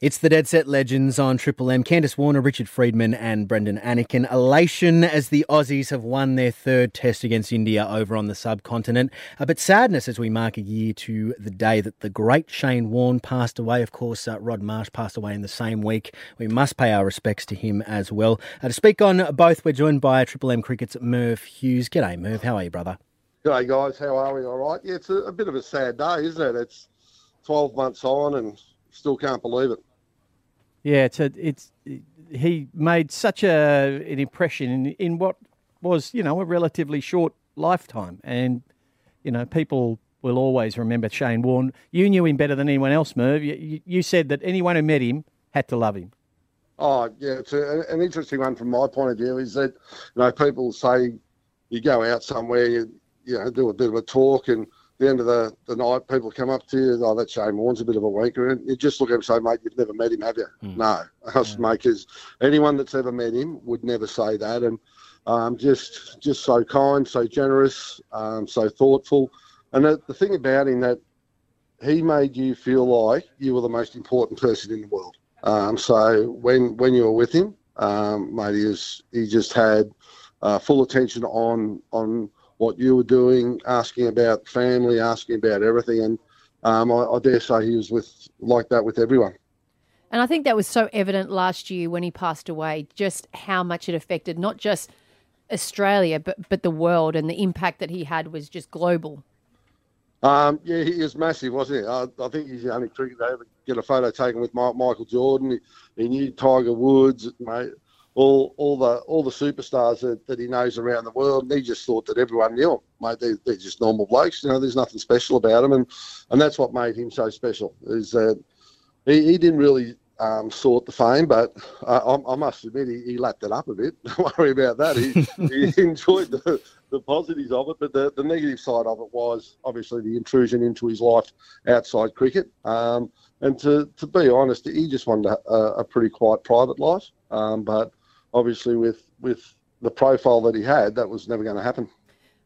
It's the Dead Set Legends on Triple M. Candice Warner, Richard Freedman, and Brendan Anakin. Elation as the Aussies have won their third test against India over on the subcontinent. A bit sadness as we mark a year to the day that the great Shane Warne passed away. Of course, uh, Rod Marsh passed away in the same week. We must pay our respects to him as well. Uh, to speak on both, we're joined by Triple M Cricket's Merv Hughes. G'day, Merv. How are you, brother? G'day, guys. How are we? All right. Yeah, it's a, a bit of a sad day, isn't it? It's 12 months on and still can't believe it. Yeah, it's a, it's he made such a an impression in, in what was you know a relatively short lifetime, and you know people will always remember Shane Warne. You knew him better than anyone else, Merv. You, you said that anyone who met him had to love him. Oh yeah, it's a, an interesting one from my point of view. Is that you know people say you go out somewhere, you you know do a bit of a talk and the end of the, the night, people come up to you, oh, that Shane Warne's a bit of a wanker. And you just look at him and say, mate, you've never met him, have you? Mm. No. Us yeah. makers, anyone that's ever met him would never say that. And um, just just so kind, so generous, um, so thoughtful. And the, the thing about him that he made you feel like you were the most important person in the world. Um, so when when you were with him, um, mate, he, was, he just had uh, full attention on on what you were doing, asking about family, asking about everything. And um, I, I, dare say he was with like that with everyone. And I think that was so evident last year when he passed away, just how much it affected not just Australia, but but the world, and the impact that he had was just global. Um, yeah, he was massive, wasn't he? I, I think he's the only cricketer to ever get a photo taken with Michael Jordan. He, he knew Tiger Woods, mate all all the all the superstars that, that he knows around the world. And he just thought that everyone knew him, mate. They, they're just normal blokes. You know, there's nothing special about them, and and that's what made him so special. Is that he, he didn't really um, sort the fame, but I, I, must admit he, he lapped it up a bit. Don't worry about that. He, he enjoyed the, the positives of it, but the, the negative side of it was obviously the intrusion into his life outside cricket. Um, and to, to be honest, he just wanted a, a pretty quiet private life. Um, but obviously with with the profile that he had, that was never going to happen.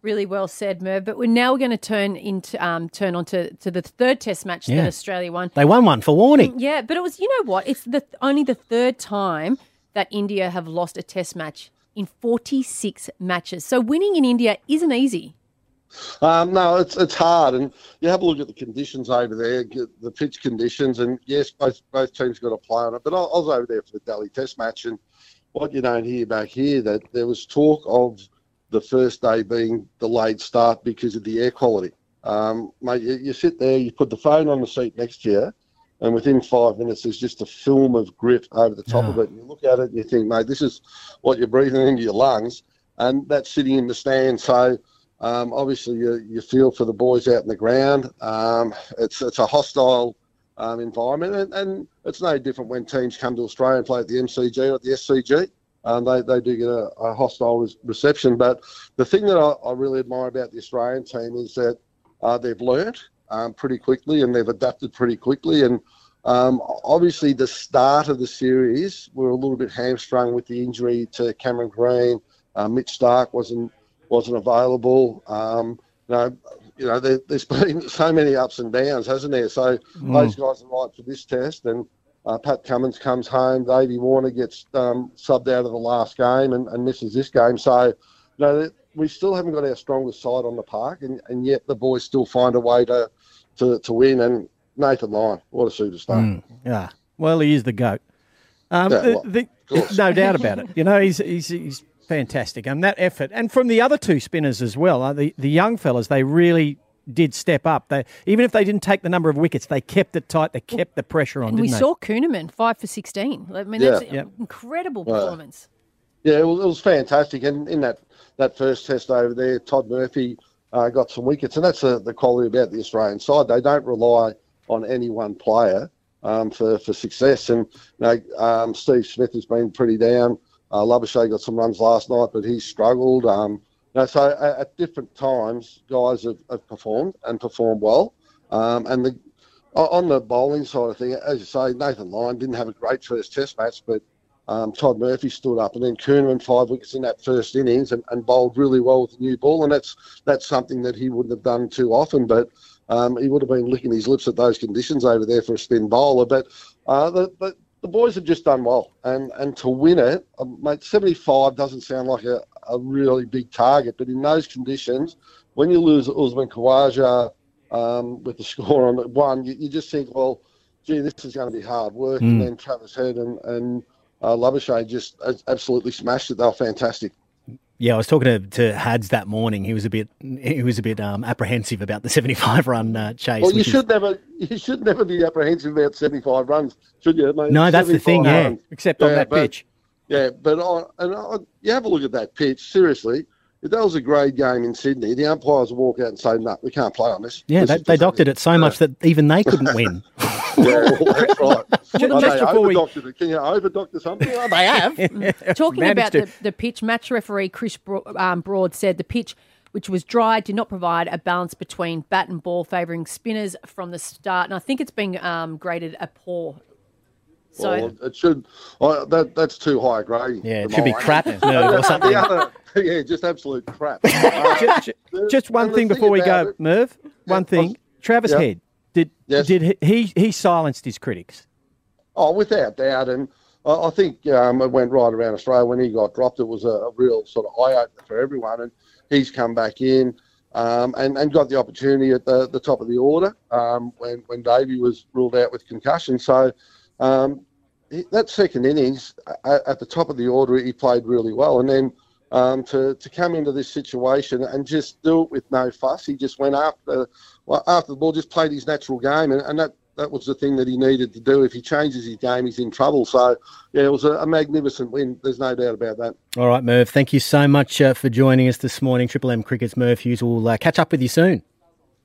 Really well said, Merv. But we're now going to turn into um, turn on to, to the third Test match yeah. that Australia won. They won one for Warnie. Yeah, but it was you know what? It's the only the third time that India have lost a Test match in 46 matches. So winning in India isn't easy. Um, no, it's it's hard, and you have a look at the conditions over there, the pitch conditions, and yes, both both teams got to play on it. But I, I was over there for the Delhi Test match, and what you don't hear back here that there was talk of the first day being delayed start because of the air quality. Um, mate, you, you, sit there, you put the phone on the seat next to you, and within five minutes, there's just a film of grit over the top yeah. of it. And you look at it and you think, mate, this is what you're breathing into your lungs, and that's sitting in the stand. So, um, obviously, you, you feel for the boys out in the ground. Um, it's it's a hostile um, environment. And, and, it's no different when teams come to Australia and play at the MCG or at the SCG. Um, they, they do get a, a hostile reception. But the thing that I, I, really admire about the Australian team is that uh, they've learnt um, pretty quickly and they've adapted pretty quickly. And um, obviously, the start of the series, we are a little bit hamstrung with the injury to Cameron Green. Uh, Mitch Starc wasn't wasn't available. Um, you know, you know, there, has been so many ups and downs, hasn't there? So mm. those guys are right for this test, and uh, Pat Cummins comes home. Davey Warner gets um, subbed out of the last game and, and, misses this game. So, you know, we still haven't got our strongest side on the park, and, and yet the boys still find a way to to, to win. And Nathan Lyon, what a superstar! Mm, yeah, well, he is the goat. Um, yeah, well, the, the, no doubt about it. You know, he's he's, he's Fantastic. And that effort. And from the other two spinners as well, uh, the, the young fellas, they really did step up. They even if they didn't take the number of wickets, they kept it tight. They kept the pressure on. And we they? saw Kuhnemann five for sixteen. I mean, yeah. that's an yep. incredible performance. Yeah, it was, it was, fantastic. And in that that first test over there, Todd Murphy uh, got some wickets, and that's the quality about the Australian side. They don't rely on any one player um, for for success. And you know, um, Steve Smith has been pretty down. Uh, Labuschagne got some runs last night, but he struggled. Um, you know, so at, at, different times, guys have, have, performed and performed well. Um, and the, on the bowling side of things, as you say, Nathan Lyon didn't have a great first Test match, but um, Todd Murphy stood up, and then Kuhnemann five wickets in that first innings and, and, bowled really well with the new ball, and that's that's something that he wouldn't have done too often. But um, he would have been licking his lips at those conditions over there for a spin bowler. But uh, the, the the boys have just done well, and and to win it, uh, mate, seventy five doesn't sound like a, a really big target, but in those conditions, when you lose Usman Khawaja um, with the score on one, you, you, just think, well, gee, this is going to be hard work. Mm. And then Travis Head and and uh, Labuschagne just absolutely smashed it. They were fantastic. Yeah, I was talking to, to Hads that morning. He was a bit he was a bit um, apprehensive about the seventy five run uh, chase. Well, you should is... never you should never be apprehensive about seventy five runs, should you? Mate? No, that's the thing. Yeah, except yeah, on that but, pitch. Yeah, but I, and I, you have a look at that pitch. Seriously, if that was a grade game in Sydney, the umpires would walk out and say, "No, we can't play on this." Yeah, they, they doctored it so much that even they couldn't win. yeah, well, that's right. Just, just before we... it. Can you over doctor something? Well, they have. Talking about the, the pitch, match referee Chris um, Broad said the pitch which was dry, did not provide a balance between bat and ball, favouring spinners from the start. And I think it's been um, graded a poor so well, it should. Oh, that that's too high a grade. Yeah, it should be crap no, or something. Other, yeah, just absolute crap. Uh, just, just, one thing before we go, it, Merv. One thing, Travis yeah. Head did yes. did he he silenced his critics? Oh, without doubt, and I, I think um, it went right around Australia when he got dropped. It was a, a real sort of eye opener for everyone, and he's come back in. Um, and, and got the opportunity at the, the top of the order um, when, when Davey was ruled out with concussion. So um, that second innings at, at, the top of the order, he played really well, and then um, to to come into this situation and just do it with no fuss, he just went after well, after the ball, just played his natural game, and, and that. That was the thing that he needed to do. If he changes his game, he's in trouble. So, yeah, it was a, a magnificent win. There's no doubt about that. All right, Merv. Thank you so much uh, for joining us this morning. Triple M Cricket's Merv Hughes will uh, catch up with you soon.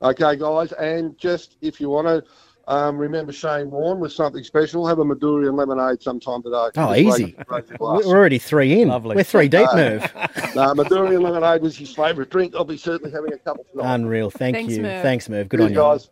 Okay, guys. And just if you want to um, remember Shane Warne with something special. Have a Midori and lemonade sometime today. Oh, easy. We're already three in. Lovely. We're three deep, Merv. no, Midori and lemonade was his favourite drink. I'll be certainly having a couple tonight. Unreal. Thank Thanks, you. Merv. Thanks, Merv. Good Cheers, on you. guys.